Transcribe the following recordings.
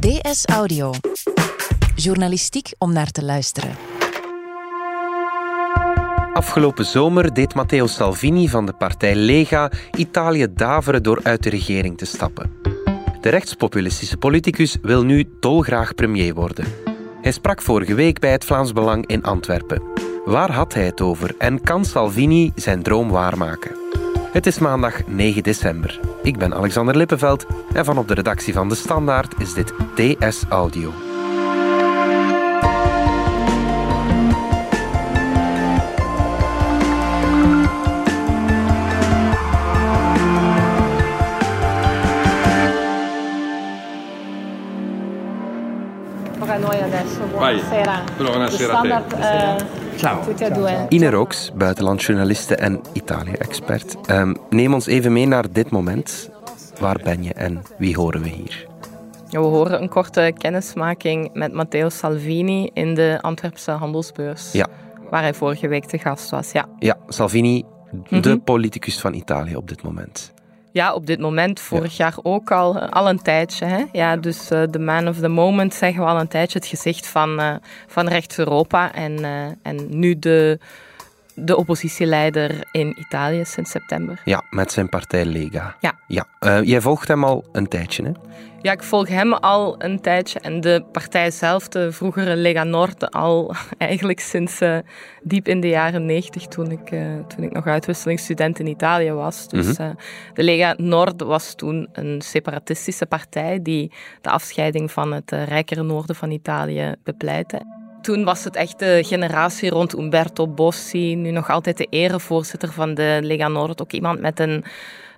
DS Audio. Journalistiek om naar te luisteren. Afgelopen zomer deed Matteo Salvini van de partij Lega Italië daveren door uit de regering te stappen. De rechtspopulistische politicus wil nu dolgraag premier worden. Hij sprak vorige week bij het Vlaams Belang in Antwerpen. Waar had hij het over en kan Salvini zijn droom waarmaken? Het is maandag 9 december. Ik ben Alexander Lippenveld en van op de redactie van De Standaard is dit DS Audio. Buonasera. Buonasera a te. Standard, Ciao. due. Ine Rooks, buitenlandjournaliste en Italië-expert. Ehm, neem ons even mee naar dit moment. Waar ben je en wie horen we hier? Ja, we horen een korte kennismaking met Matteo Salvini in de Antwerpse handelsbeurs. Ja. Waar hij vorige week te gast was. Ja, Ja, Salvini, de Mhm. politicus van Italië op dit moment. Ja op dit moment, vorig jaar ook al, eh, al een tijdje. Hè? Ja, dus eh, de man of the moment zeggen we al een tijdje. Het gezicht van, eh, van rechts-Europa. En, eh, en nu de, de oppositieleider in Italië sinds september. Ja, met zijn partij Lega. Ja. ja. Jij volgt hem al een tijdje, hè? Ja, ik volg hem al een tijdje en de partij zelf, de vroegere Lega Nord, al eigenlijk sinds eh, diep in de jaren negentig, toen, ik, eh, toen ik nog uitwisselingsstudent in Italië was. Dus eh, de Lega Nord was toen een separatistische partij die de afscheiding van het rijkere noorden van Italië bepleitte. Toen was het echt de generatie rond Umberto Bossi, nu nog altijd de erevoorzitter van de Lega Nord, ook iemand met een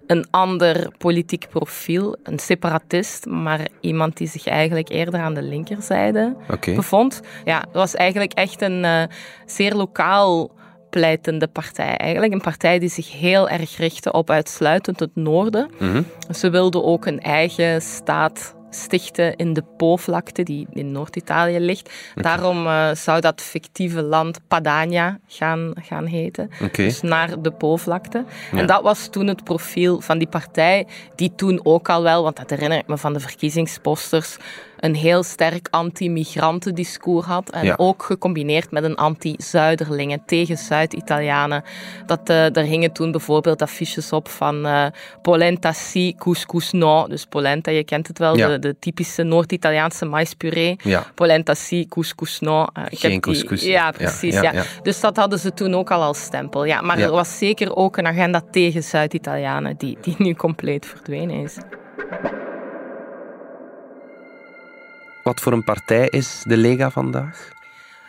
een ander politiek profiel, een separatist, maar iemand die zich eigenlijk eerder aan de linkerzijde bevond. Ja, het was eigenlijk echt een eh, zeer lokaal pleitende partij. Eigenlijk een partij die zich heel erg richtte op uitsluitend het noorden. Mhm. Ze wilden ook een eigen staat stichten in de Po-vlakte, die in Noord-Italië ligt. Daarom eh, zou dat fictieve land Padania gaan, gaan heten. Dus naar de Po-vlakte. Ja. En dat was toen het profiel van die partij, die toen ook al wel, want dat herinner ik me van de verkiezingsposters, een heel sterk anti-migrantendiscours had. En Ja. ook gecombineerd met een anti-Zuiderlingen tegen Zuid-Italianen. Dat, eh daar hingen toen bijvoorbeeld affiches op van eh, polenta si, couscous no. Dus polenta, je kent het wel, Ja. de, de typische Noord-Italiaanse maispuree. Ja. Polenta si, couscous no. Eh, Geen die- couscous. Ja, precies. ja. Dus dat hadden ze toen ook al als stempel. Ja, maar er was zeker ook een agenda tegen Zuid-Italianen die, die nu compleet verdwenen is. Wat voor een partij is de Lega vandaag?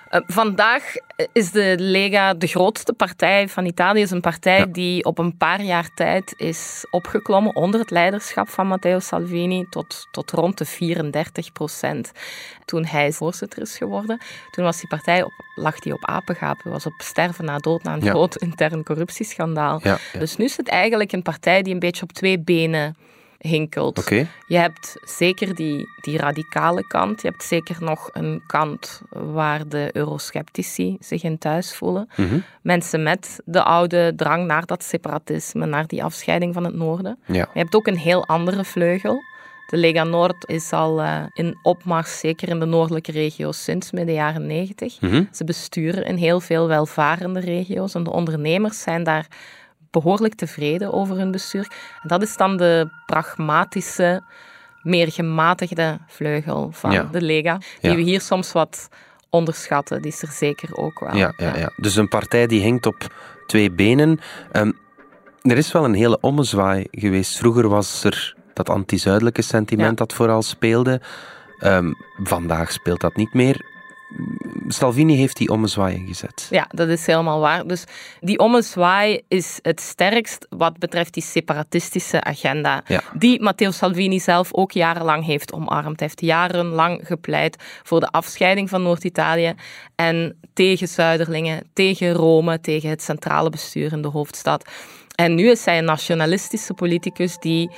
Eh, vandaag is de Lega de grootste partij van Italië. is een partij Ja. die op een paar jaar tijd is opgeklommen onder het leiderschap van Matteo Salvini tot, tot rond de 34 procent. Toen hij voorzitter is geworden, toen was die partij op, lag die op apengapen, was op sterven na dood na een Ja. groot intern corruptieschandaal. Ja. Dus nu is het eigenlijk een partij die een beetje op twee benen hinkelt. Je hebt zeker die, die radicale kant. Je hebt zeker nog een kant waar de eurosceptici zich in thuis voelen. Mhm. Mensen met de oude drang naar dat separatisme, naar die afscheiding van het noorden. Ja. Je hebt ook een heel andere vleugel. De Lega Noord is al eh, in opmars, zeker in de noordelijke regio's, sinds midden jaren negentig. Mhm. Ze besturen in heel veel welvarende regio's en de ondernemers zijn daar behoorlijk tevreden over hun bestuur. En dat is dan de pragmatische, meer gematigde vleugel van Ja. de Lega, die Ja. we hier soms wat onderschatten. Die is er zeker ook wel. Ja, ja, ja. Dus een partij die hinkt op twee benen. Ehm, er is wel een hele ommezwaai geweest. Vroeger was er dat anti-zuidelijke sentiment Ja. dat vooral speelde. Ehm, vandaag speelt dat niet meer. Salvini heeft die ommezwaai ingezet. Ja, dat is helemaal waar. Dus die ommezwaai is het sterkst wat betreft die separatistische agenda. Ja. Die Matteo Salvini zelf ook jarenlang heeft omarmd. Hij heeft jarenlang gepleit voor de afscheiding van Noord-Italië en tegen Zuiderlingen, tegen Rome, tegen het centrale bestuur in de hoofdstad. En nu is hij een nationalistische politicus die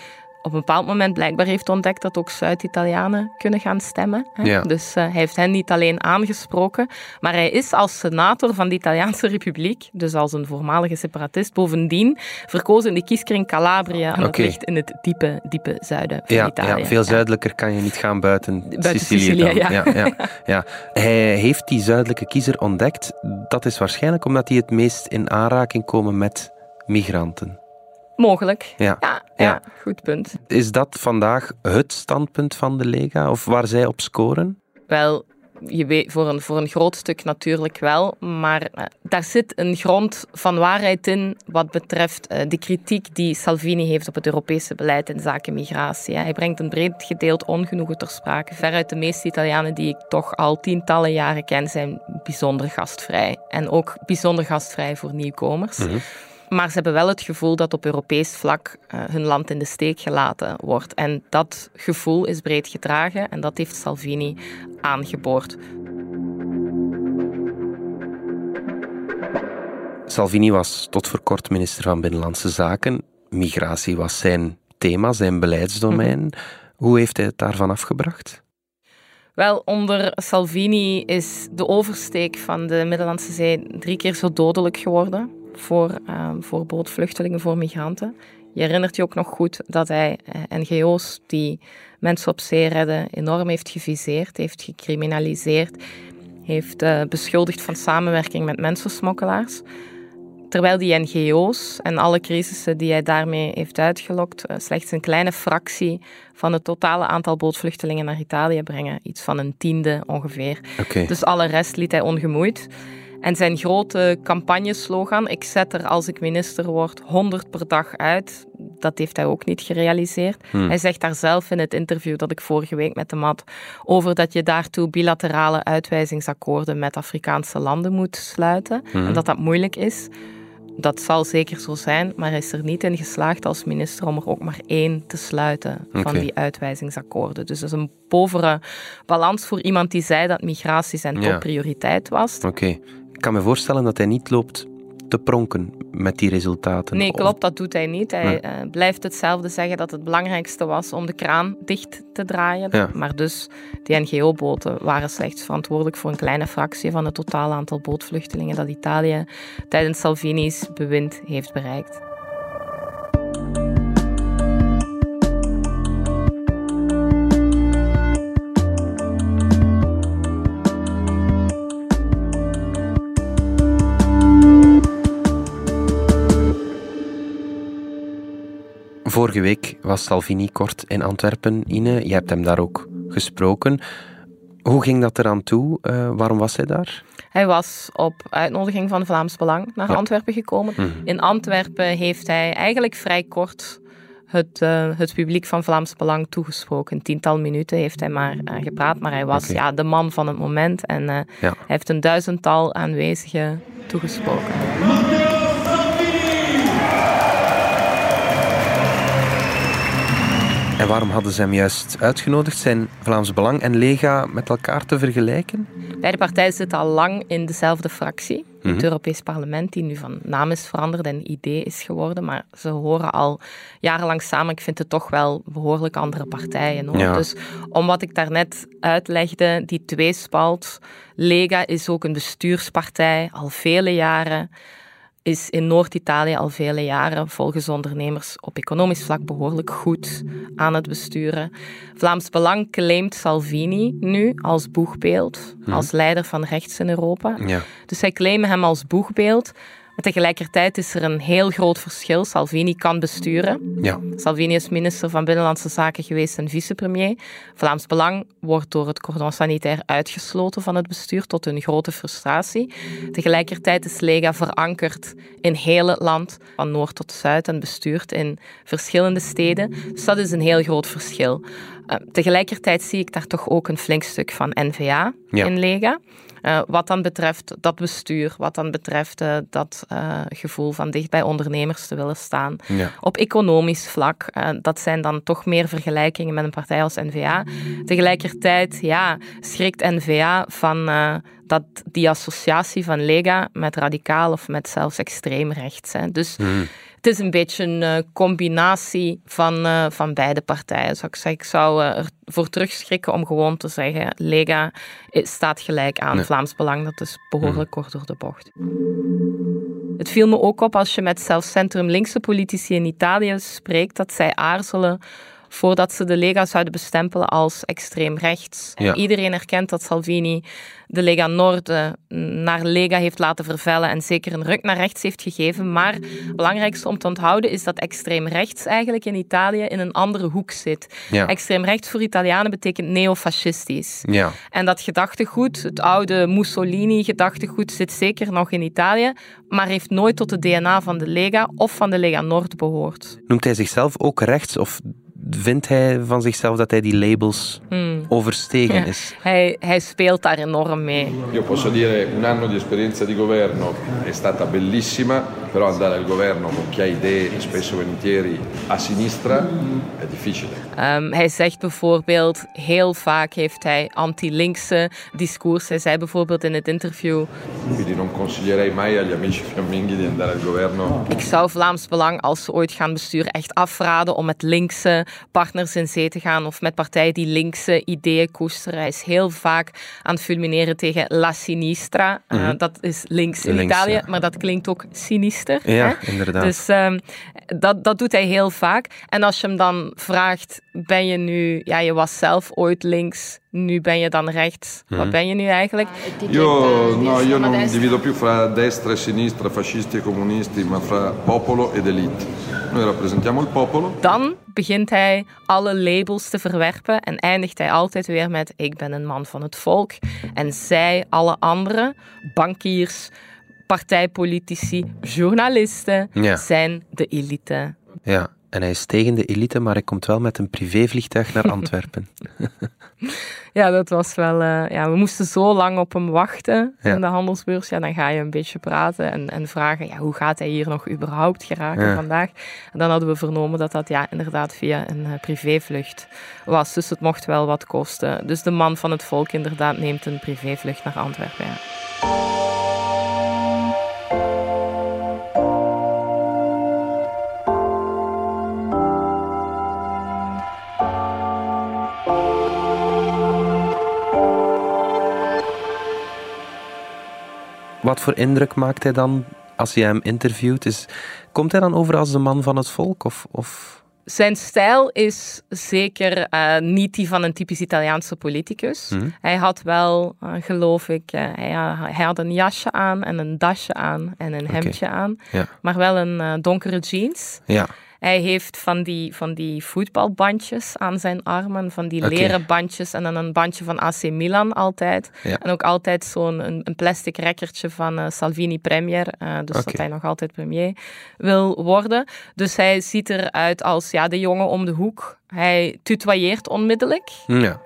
op een bepaald moment blijkbaar heeft ontdekt dat ook Zuid-Italianen kunnen gaan stemmen. Hè? Dus uh, hij heeft hen niet alleen aangesproken, maar hij is als senator van de Italiaanse Republiek, dus als een voormalige separatist, bovendien verkozen in de kieskring Calabria. En dat ligt in het diepe, diepe zuiden van ja, Italië. Ja, veel zuidelijker kan je niet gaan buiten, buiten Sicilië. Sicilië ja. Ja, ja, Hij heeft die zuidelijke kiezer ontdekt. Dat is waarschijnlijk omdat die het meest in aanraking komen met migranten. Mogelijk. Ja. Ja, ja. goed punt. Is dat vandaag het standpunt van de Lega of waar zij op scoren? Wel, je weet, voor, een, voor een groot stuk natuurlijk wel, maar uh, daar zit een grond van waarheid in wat betreft uh, de kritiek die Salvini heeft op het Europese beleid in zaken migratie. Hij brengt een breed gedeeld ongenoegen ter sprake. Veruit de meeste Italianen die ik toch al tientallen jaren ken, zijn bijzonder gastvrij. En ook bijzonder gastvrij voor nieuwkomers. Mm -hmm. Maar ze hebben wel het gevoel dat op Europees vlak uh, hun land in de steek gelaten wordt. En dat gevoel is breed gedragen en dat heeft Salvini aangeboord. Salvini was tot voor kort minister van Binnenlandse Zaken. Migratie was zijn thema, zijn beleidsdomein. Mm -hmm. Hoe heeft hij het daarvan afgebracht? Wel, onder Salvini is de oversteek van de Middellandse Zee drie keer zo dodelijk geworden voor, uh, voor bootvluchtelingen, voor migranten. Je herinnert je ook nog goed dat hij uh, NGO's die mensen op zee redden enorm heeft geviseerd, heeft gecriminaliseerd, heeft uh, beschuldigd van samenwerking met mensensmokkelaars. Terwijl die NGO's en alle crisissen die hij daarmee heeft uitgelokt, uh, slechts een kleine fractie van het totale aantal bootvluchtelingen naar Italië brengen. Iets van een tiende ongeveer. Okay. Dus alle rest liet hij ongemoeid. En zijn grote campagneslogan, ik zet er als ik minister word 100 per dag uit, dat heeft hij ook niet gerealiseerd. Hmm. Hij zegt daar zelf in het interview dat ik vorige week met hem had over dat je daartoe bilaterale uitwijzingsakkoorden met Afrikaanse landen moet sluiten Hmm. en dat dat moeilijk is. Dat zal zeker zo zijn, maar hij is er niet in geslaagd als minister om er ook maar één te sluiten van die uitwijzingsakkoorden. Dus dat is een povere balans voor iemand die zei dat migratie zijn topprioriteit was. Oké. Ik kan me voorstellen dat hij niet loopt te pronken met die resultaten. Nee, klopt, dat doet hij niet. Hij Nee. eh, blijft hetzelfde zeggen dat het belangrijkste was om de kraan dicht te draaien. Ja. Maar dus, die NGO-boten waren slechts verantwoordelijk voor een kleine fractie van het totaal aantal bootvluchtelingen dat Italië tijdens Salvini's bewind heeft bereikt. Vorige week was Salvini kort in Antwerpen, Ine. Je hebt hem daar ook gesproken. Hoe ging dat eraan toe? Eh, waarom was hij daar? Hij was op uitnodiging van Vlaams Belang naar Ja. Antwerpen gekomen. Mhm. In Antwerpen heeft hij eigenlijk vrij kort het, eh, het publiek van Vlaams Belang toegesproken. Een tiental minuten heeft hij maar eh, gepraat, maar hij was ja, de man van het moment en Ja. hij heeft een duizendtal aanwezigen toegesproken. En waarom hadden ze hem juist uitgenodigd? Zijn Vlaams Belang en Lega met elkaar te vergelijken? Beide partijen zitten al lang in dezelfde fractie. Mhm. Het Europees Parlement, die nu van naam is veranderd en idee is geworden. Maar ze horen al jarenlang samen. Ik vind het toch wel behoorlijk andere partijen. Hoor. Ja. Dus om wat ik daarnet uitlegde, die tweespalt. Lega is ook een bestuurspartij, al vele jaren. Is in Noord-Italië al vele jaren volgens ondernemers op economisch vlak behoorlijk goed aan het besturen. Vlaams Belang claimt Salvini nu als boegbeeld, als leider van rechts in Europa. Ja. Dus zij claimen hem als boegbeeld. Maar tegelijkertijd is er een heel groot verschil. Salvini kan besturen. Ja. Salvini is minister van Binnenlandse Zaken geweest en vicepremier. Vlaams Belang wordt door het cordon sanitair uitgesloten van het bestuur tot hun grote frustratie. Tegelijkertijd is Lega verankerd in heel het land, van noord tot zuid, en bestuurt in verschillende steden. Dus dat is een heel groot verschil. Uh, tegelijkertijd zie ik daar toch ook een flink stuk van N-VA Ja. in Lega. Uh, wat dan betreft dat bestuur, wat dan betreft uh, dat uh, gevoel van dicht bij ondernemers te willen staan. Ja. Op economisch vlak, dat zijn dan toch meer vergelijkingen met een partij als N-VA. Tegelijkertijd ja, schrikt N-VA van dat die associatie van Lega met radicaal of met zelfs extreem rechts. Hè. Dus Hmm. het is een beetje een eh, combinatie van, eh, van beide partijen. Zou ik, zeggen. ik zou eh, ervoor terugschrikken om gewoon te zeggen: Lega staat gelijk aan Nee. Vlaams Belang. Dat is behoorlijk kort door de bocht. Het viel me ook op als je met zelfs centrum-linkse politici in Italië spreekt, dat zij aarzelen voordat ze de Lega zouden bestempelen als extreem rechts. Ja. Iedereen erkent dat Salvini de Lega Nord eh, naar Lega heeft laten vervellen en zeker een ruk naar rechts heeft gegeven. Maar het belangrijkste om te onthouden is dat extreem rechts eigenlijk in Italië in een andere hoek zit. Ja. Extreem rechts voor Italianen betekent neofascistisch. Ja. En dat gedachtegoed, het oude Mussolini-gedachtegoed, zit zeker nog in Italië, maar heeft nooit tot de DNA van de Lega of van de Lega Nord behoord. Noemt hij zichzelf ook rechts of vindt hij van zichzelf dat hij die labels overstegen Ja. is? Hij, hij speelt daar enorm mee. Io posso dire un anno di esperienza di governo è stata bellissima, però andare al governo con chi ha idee spesso e volentieri a sinistra è difficile. Ehm, hij zegt bijvoorbeeld, heel vaak heeft hij anti-linkse discours. Hij zei bijvoorbeeld in het interview, Quindi non consiglierei mai agli amici fiamminghi di andare al governo ik zou Vlaams Belang, als ze ooit gaan besturen, echt afraden om met linkse partners in zee te gaan of met partijen die linkse ideeën koesteren. Hij is heel vaak aan het fulmineren tegen La Sinistra. Eh, dat is links in Links, Italië, ja. maar dat klinkt ook sinister. Ja, hè? inderdaad. Dus ehm, dat, dat doet hij heel vaak. En als je hem dan vraagt, ben je nu... Ja, je was zelf ooit links, nu ben je dan rechts. Wat ben je nu eigenlijk? Io, no, io non divido più fra destra e sinistra, fascisti e comunisti, ma fra popolo ed elite. Noi rappresentiamo il popolo. Dan begint hij alle labels te verwerpen en eindigt hij altijd weer met ik ben een man van het volk. En zij, alle anderen, bankiers, partijpolitici, journalisten, Ja. zijn de elite. Ja. En hij is tegen de elite, maar hij komt wel met een privévliegtuig naar Antwerpen. Ja, dat was wel... eh, ja, we moesten zo lang op hem wachten Ja. in de handelsbeurs. Ja, dan ga je een beetje praten en, en vragen, ja, hoe gaat hij hier nog überhaupt geraken Ja. vandaag? En dan hadden we vernomen dat dat ja, inderdaad via een eh, privévlucht was. Dus het mocht wel wat kosten. Dus de man van het volk inderdaad neemt een privévlucht naar Antwerpen. Ja. Wat voor indruk maakt hij dan als je hem interviewt? Is, komt hij dan over als de man van het volk? Of, of... Zijn stijl is zeker eh, niet die van een typisch Italiaanse politicus. Mhm. Hij had wel, eh, geloof ik, eh, hij, hij had een jasje aan en een dasje aan en een hemdje aan. Ja. Maar wel een donkere jeans. Ja. Hij heeft van die, van die voetbalbandjes aan zijn armen, van die leren bandjes en dan een bandje van AC Milan altijd. Ja. En ook altijd zo'n een, een plastic rekkertje van eh, Salvini premier, eh, dus dat hij nog altijd premier wil worden. Dus hij ziet eruit als ja, de jongen om de hoek. Hij tutoyeert onmiddellijk. Ja.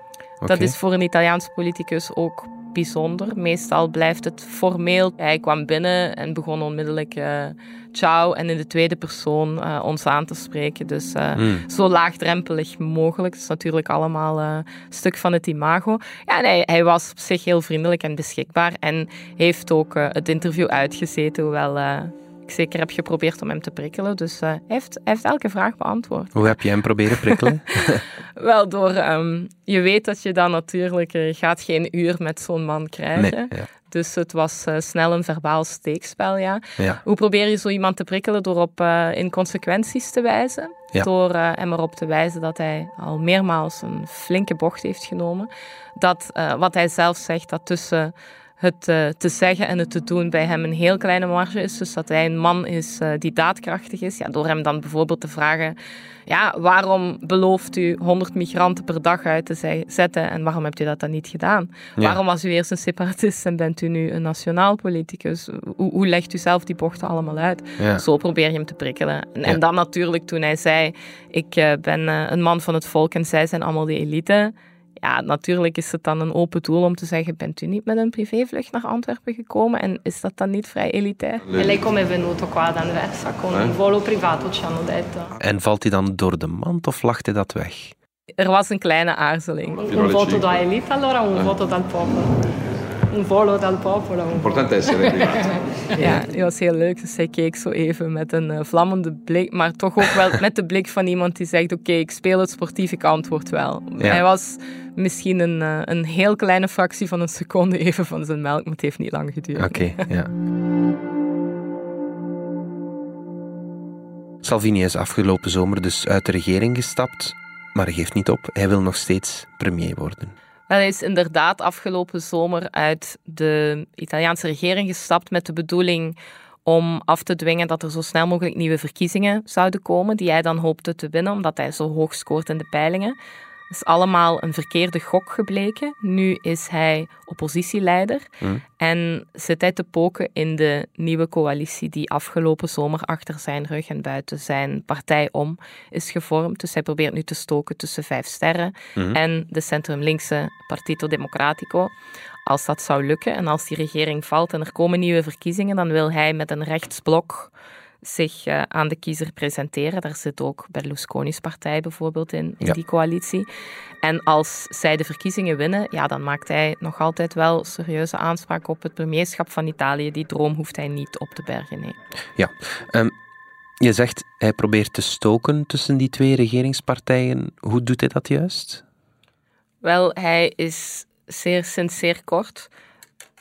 Dat is voor een Italiaans politicus ook bijzonder. Meestal blijft het formeel. Hij kwam binnen en begon onmiddellijk eh ciao en in de tweede persoon eh, ons aan te spreken. Dus eh, Hmm. zo laagdrempelig mogelijk. Dat is natuurlijk allemaal een stuk van het imago. Ja, en hij, hij was op zich heel vriendelijk en beschikbaar en heeft ook het interview uitgezeten, hoewel ik zeker heb geprobeerd om hem te prikkelen. Dus eh, hij, heeft, hij heeft elke vraag beantwoord. Hoe heb je hem proberen prikkelen? Wel door, ehm, je weet dat je dan natuurlijk, eh, gaat geen uur met zo'n man krijgen. Nee. Ja. Dus het was eh, snel een verbaal steekspel, ja. Ja. Hoe probeer je zo iemand te prikkelen? Door op eh, inconsequenties te wijzen. Ja. Door hem erop te wijzen dat hij al meermaals een flinke bocht heeft genomen. Dat, wat hij zelf zegt, dat tussen het eh, te zeggen en het te doen bij hem een heel kleine marge is. Dus dat hij een man is eh, die daadkrachtig is. Ja, door hem dan bijvoorbeeld te vragen... Ja, waarom belooft u 100 migranten per dag uit te ze- zetten en waarom hebt u dat dan niet gedaan? Ja. Waarom was u eerst een separatist en bent u nu een nationaal politicus? Hoe, hoe legt u zelf die bochten allemaal uit? Ja. Zo probeer je hem te prikkelen. En, Ja. en dan natuurlijk toen hij zei, ik eh, ben een man van het volk en zij zijn allemaal de elite. Ja, natuurlijk is het dan een open doel om te zeggen, bent u niet met een privévlucht naar Antwerpen gekomen? En is dat dan niet vrij elitair? Le- E lei come è venuto qua ad Anversa? Con un volo privato, ci hanno detto. En valt hij dan door de mand of lacht hij dat weg? Er was een kleine aarzeling. Fino alle cinque. elite allora un voto dal popolo? Un volo dal popolo. Importante essere arrivato. ja, die was heel leuk. Dus hij keek zo even met een uh, vlammende blik, maar toch ook wel met de blik van iemand die zegt: Oké, ik speel het sportief, ik antwoord wel. Ja. Hij was misschien een, uh, een heel kleine fractie van een seconde even van zijn melk, maar het heeft niet lang geduurd. Oké, okay, ja. Salvini is afgelopen zomer dus uit de regering gestapt, maar hij geeft niet op. Hij wil nog steeds premier worden. Hij is inderdaad afgelopen zomer uit de Italiaanse regering gestapt met de bedoeling om af te dwingen dat er zo snel mogelijk nieuwe verkiezingen zouden komen, die hij dan hoopte te winnen, omdat hij zo hoog scoort in de peilingen is allemaal een verkeerde gok gebleken. Nu is hij oppositieleider mm. en zit hij te poken in de nieuwe coalitie die afgelopen zomer achter zijn rug en buiten zijn partij om is gevormd. Dus hij probeert nu te stoken tussen Vijf Sterren mm. en de centrum-linkse Partito Democratico. Als dat zou lukken en als die regering valt en er komen nieuwe verkiezingen, dan wil hij met een rechtsblok zich uh, aan de kiezer presenteren. Daar zit ook Berlusconi's partij bijvoorbeeld in, in die coalitie. En als zij de verkiezingen winnen, ja, dan maakt hij nog altijd wel serieuze aanspraak op het premierschap van Italië. Die droom hoeft hij niet op te bergen, nee. Ja, um, je zegt hij probeert te stoken tussen die twee regeringspartijen. Hoe doet hij dat juist? Wel, hij is zeer, sinds zeer kort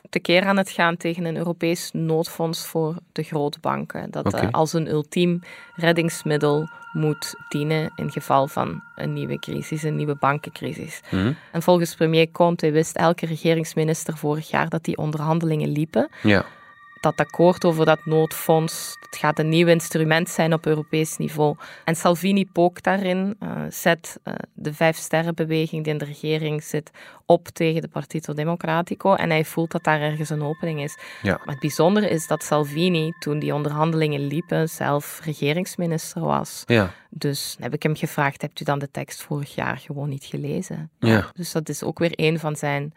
tekeer aan het gaan tegen een Europees noodfonds voor de grote banken. Dat okay. uh, als een ultiem reddingsmiddel moet dienen in geval van een nieuwe crisis, een nieuwe bankencrisis. Mm. En volgens premier Conte wist elke regeringsminister vorig jaar dat die onderhandelingen liepen. Ja dat akkoord over dat noodfonds, het gaat een nieuw instrument zijn op Europees niveau. En Salvini pookt daarin, uh, zet uh, de vijf sterrenbeweging die in de regering zit op tegen de Partito Democratico en hij voelt dat daar ergens een opening is. Ja. Maar het bijzondere is dat Salvini, toen die onderhandelingen liepen, zelf regeringsminister was. Ja. Dus heb ik hem gevraagd, hebt u dan de tekst vorig jaar gewoon niet gelezen? Ja. Dus dat is ook weer een van zijn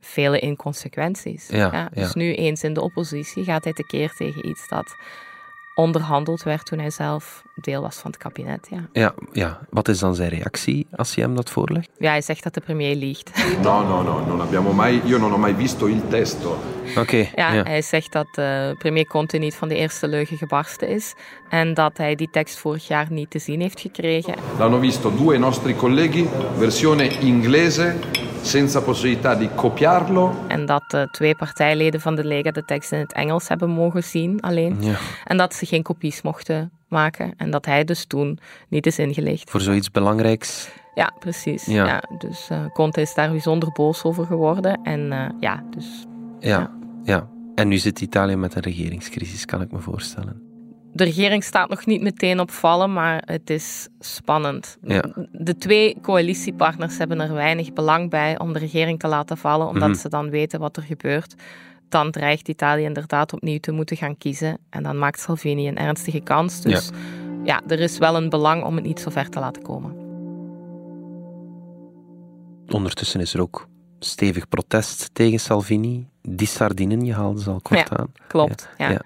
vele inconsequenties. Ja, dus nu eens in de oppositie gaat hij tekeer tegen iets dat onderhandeld werd toen hij zelf deel was van het kabinet. Ja. Ja, ja. Wat is dan zijn reactie als je hem dat voorlegt? Ja, hij zegt dat de premier liegt. No, no, no, non abbiamo mai, io non ho mai visto il testo. Oké. ja, ja, hij zegt dat uh, premier Conte niet van de eerste leugen gebarsten is en dat hij die tekst vorig jaar niet te zien heeft gekregen. L'hanno visto due nostri colleghi, versione inglese senza possibilità di copiarlo. En dat uh, twee partijleden van de Lega de tekst in het Engels hebben mogen zien alleen. Ja. En dat ze geen kopies mochten maken. En dat hij dus toen niet is ingelicht. Voor zoiets belangrijks? Ja, precies. Ja. ja dus uh, Conte is daar bijzonder boos over geworden. En uh, ja, dus... Ja, ja, ja. En nu zit Italië met een regeringscrisis, kan ik me voorstellen. De regering staat nog niet meteen op vallen, maar het is spannend. Ja. De twee coalitiepartners hebben er weinig belang bij om de regering te laten vallen, omdat mhm. ze dan weten wat er gebeurt. Dan dreigt Italië inderdaad opnieuw te moeten gaan kiezen. En dan maakt Salvini een ernstige kans. Dus ja, ja er is wel een belang om het niet zo ver te laten komen. Ondertussen is er ook stevig protest tegen Salvini. Die sardinen, je haalde ze al kort ja, aan. Klopt, ja.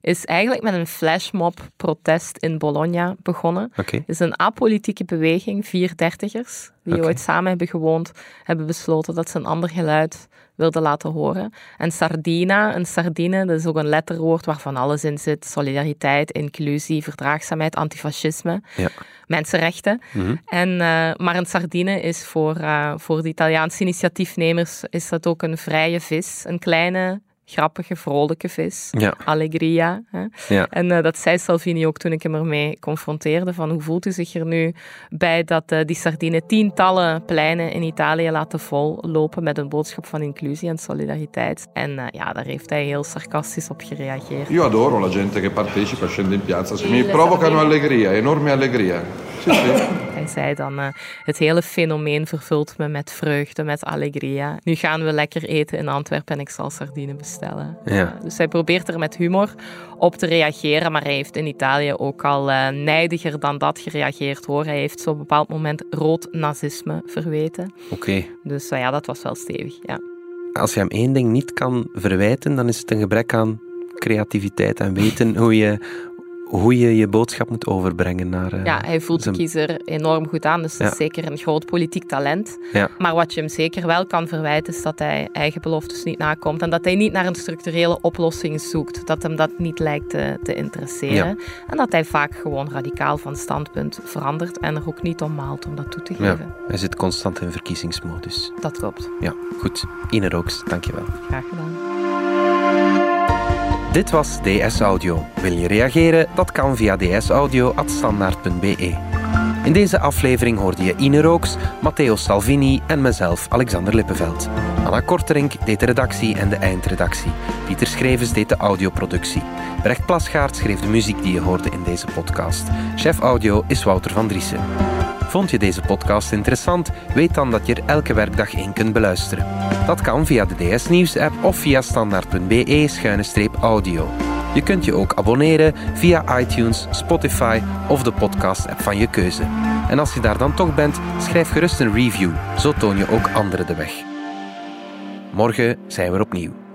Is eigenlijk met een flashmob-protest in Bologna begonnen. Het is een apolitieke beweging, vier dertigers, die ooit samen hebben gewoond, hebben besloten dat ze een ander geluid wilden laten horen. En sardina, een sardine, dat is ook een letterwoord waarvan alles in zit. Solidariteit, inclusie, verdraagzaamheid, antifascisme, ja. mensenrechten. Mhm. en, uh, maar een sardine is voor, uh, voor de Italiaanse initiatiefnemers is dat ook een vrije vis, een kleine grappige, vrolijke vis. Ja. Allegria. Hè? Ja. En uh, dat zei Salvini ook toen ik hem ermee confronteerde. Van hoe voelt u zich er nu bij dat uh, die sardine tientallen pleinen in Italië laten vollopen met een boodschap van inclusie en solidariteit. En uh, ja, daar heeft hij heel sarcastisch op gereageerd. Io adoro la gente che partecipa, scende in piazza. Mi provocano allegria, enorme allegria. Hij zei dan, uh, het hele fenomeen vervult me met vreugde, met allegria. Nu gaan we lekker eten in Antwerpen en ik zal sardine bestellen. Ja. dus hij probeert er met humor op te reageren, maar hij heeft in Italië ook al uh, nijdiger dan dat gereageerd hoor. Hij heeft zo op een bepaald moment rood nazisme verweten. Oké. Dus uh, ja, dat was wel stevig, ja. Als je hem één ding niet kan verwijten, dan is het een gebrek aan creativiteit en weten hoe je hoe je je boodschap moet overbrengen naar. Uh, ja, hij voelt de kiezer enorm goed aan, dus dat is zeker een groot politiek talent. Ja. Maar wat je hem zeker wel kan verwijten, is dat hij eigen beloftes niet nakomt en dat hij niet naar een structurele oplossing zoekt, dat hem dat niet lijkt te, te interesseren. En dat hij vaak gewoon radicaal van standpunt verandert en er ook niet om maalt om dat toe te geven. Hij zit constant in verkiezingsmodus. Dat klopt. Ja, goed. Ine Rooks, dankjewel. Graag gedaan. Dit was DS Audio. Wil je reageren? Dat kan via dsaudio.standaard.be. In deze aflevering hoorde je Ine Rooks, Matteo Salvini en mezelf, Alexander Lippenveld. Anna Korterink deed de redactie en de eindredactie. Pieter Schrevens deed de audioproductie. Brecht Plasgaard schreef de muziek die je hoorde in deze podcast. Chef audio is Wouter van Driessen. Vond je deze podcast interessant? Weet dan dat je er elke werkdag in kunt beluisteren. Dat kan via de DS Nieuws app of via standaard.be-audio. Je kunt je ook abonneren via iTunes, Spotify of de podcast-app van je keuze. En als je daar dan toch bent, schrijf gerust een review. Zo toon je ook anderen de weg. Morgen zijn we opnieuw.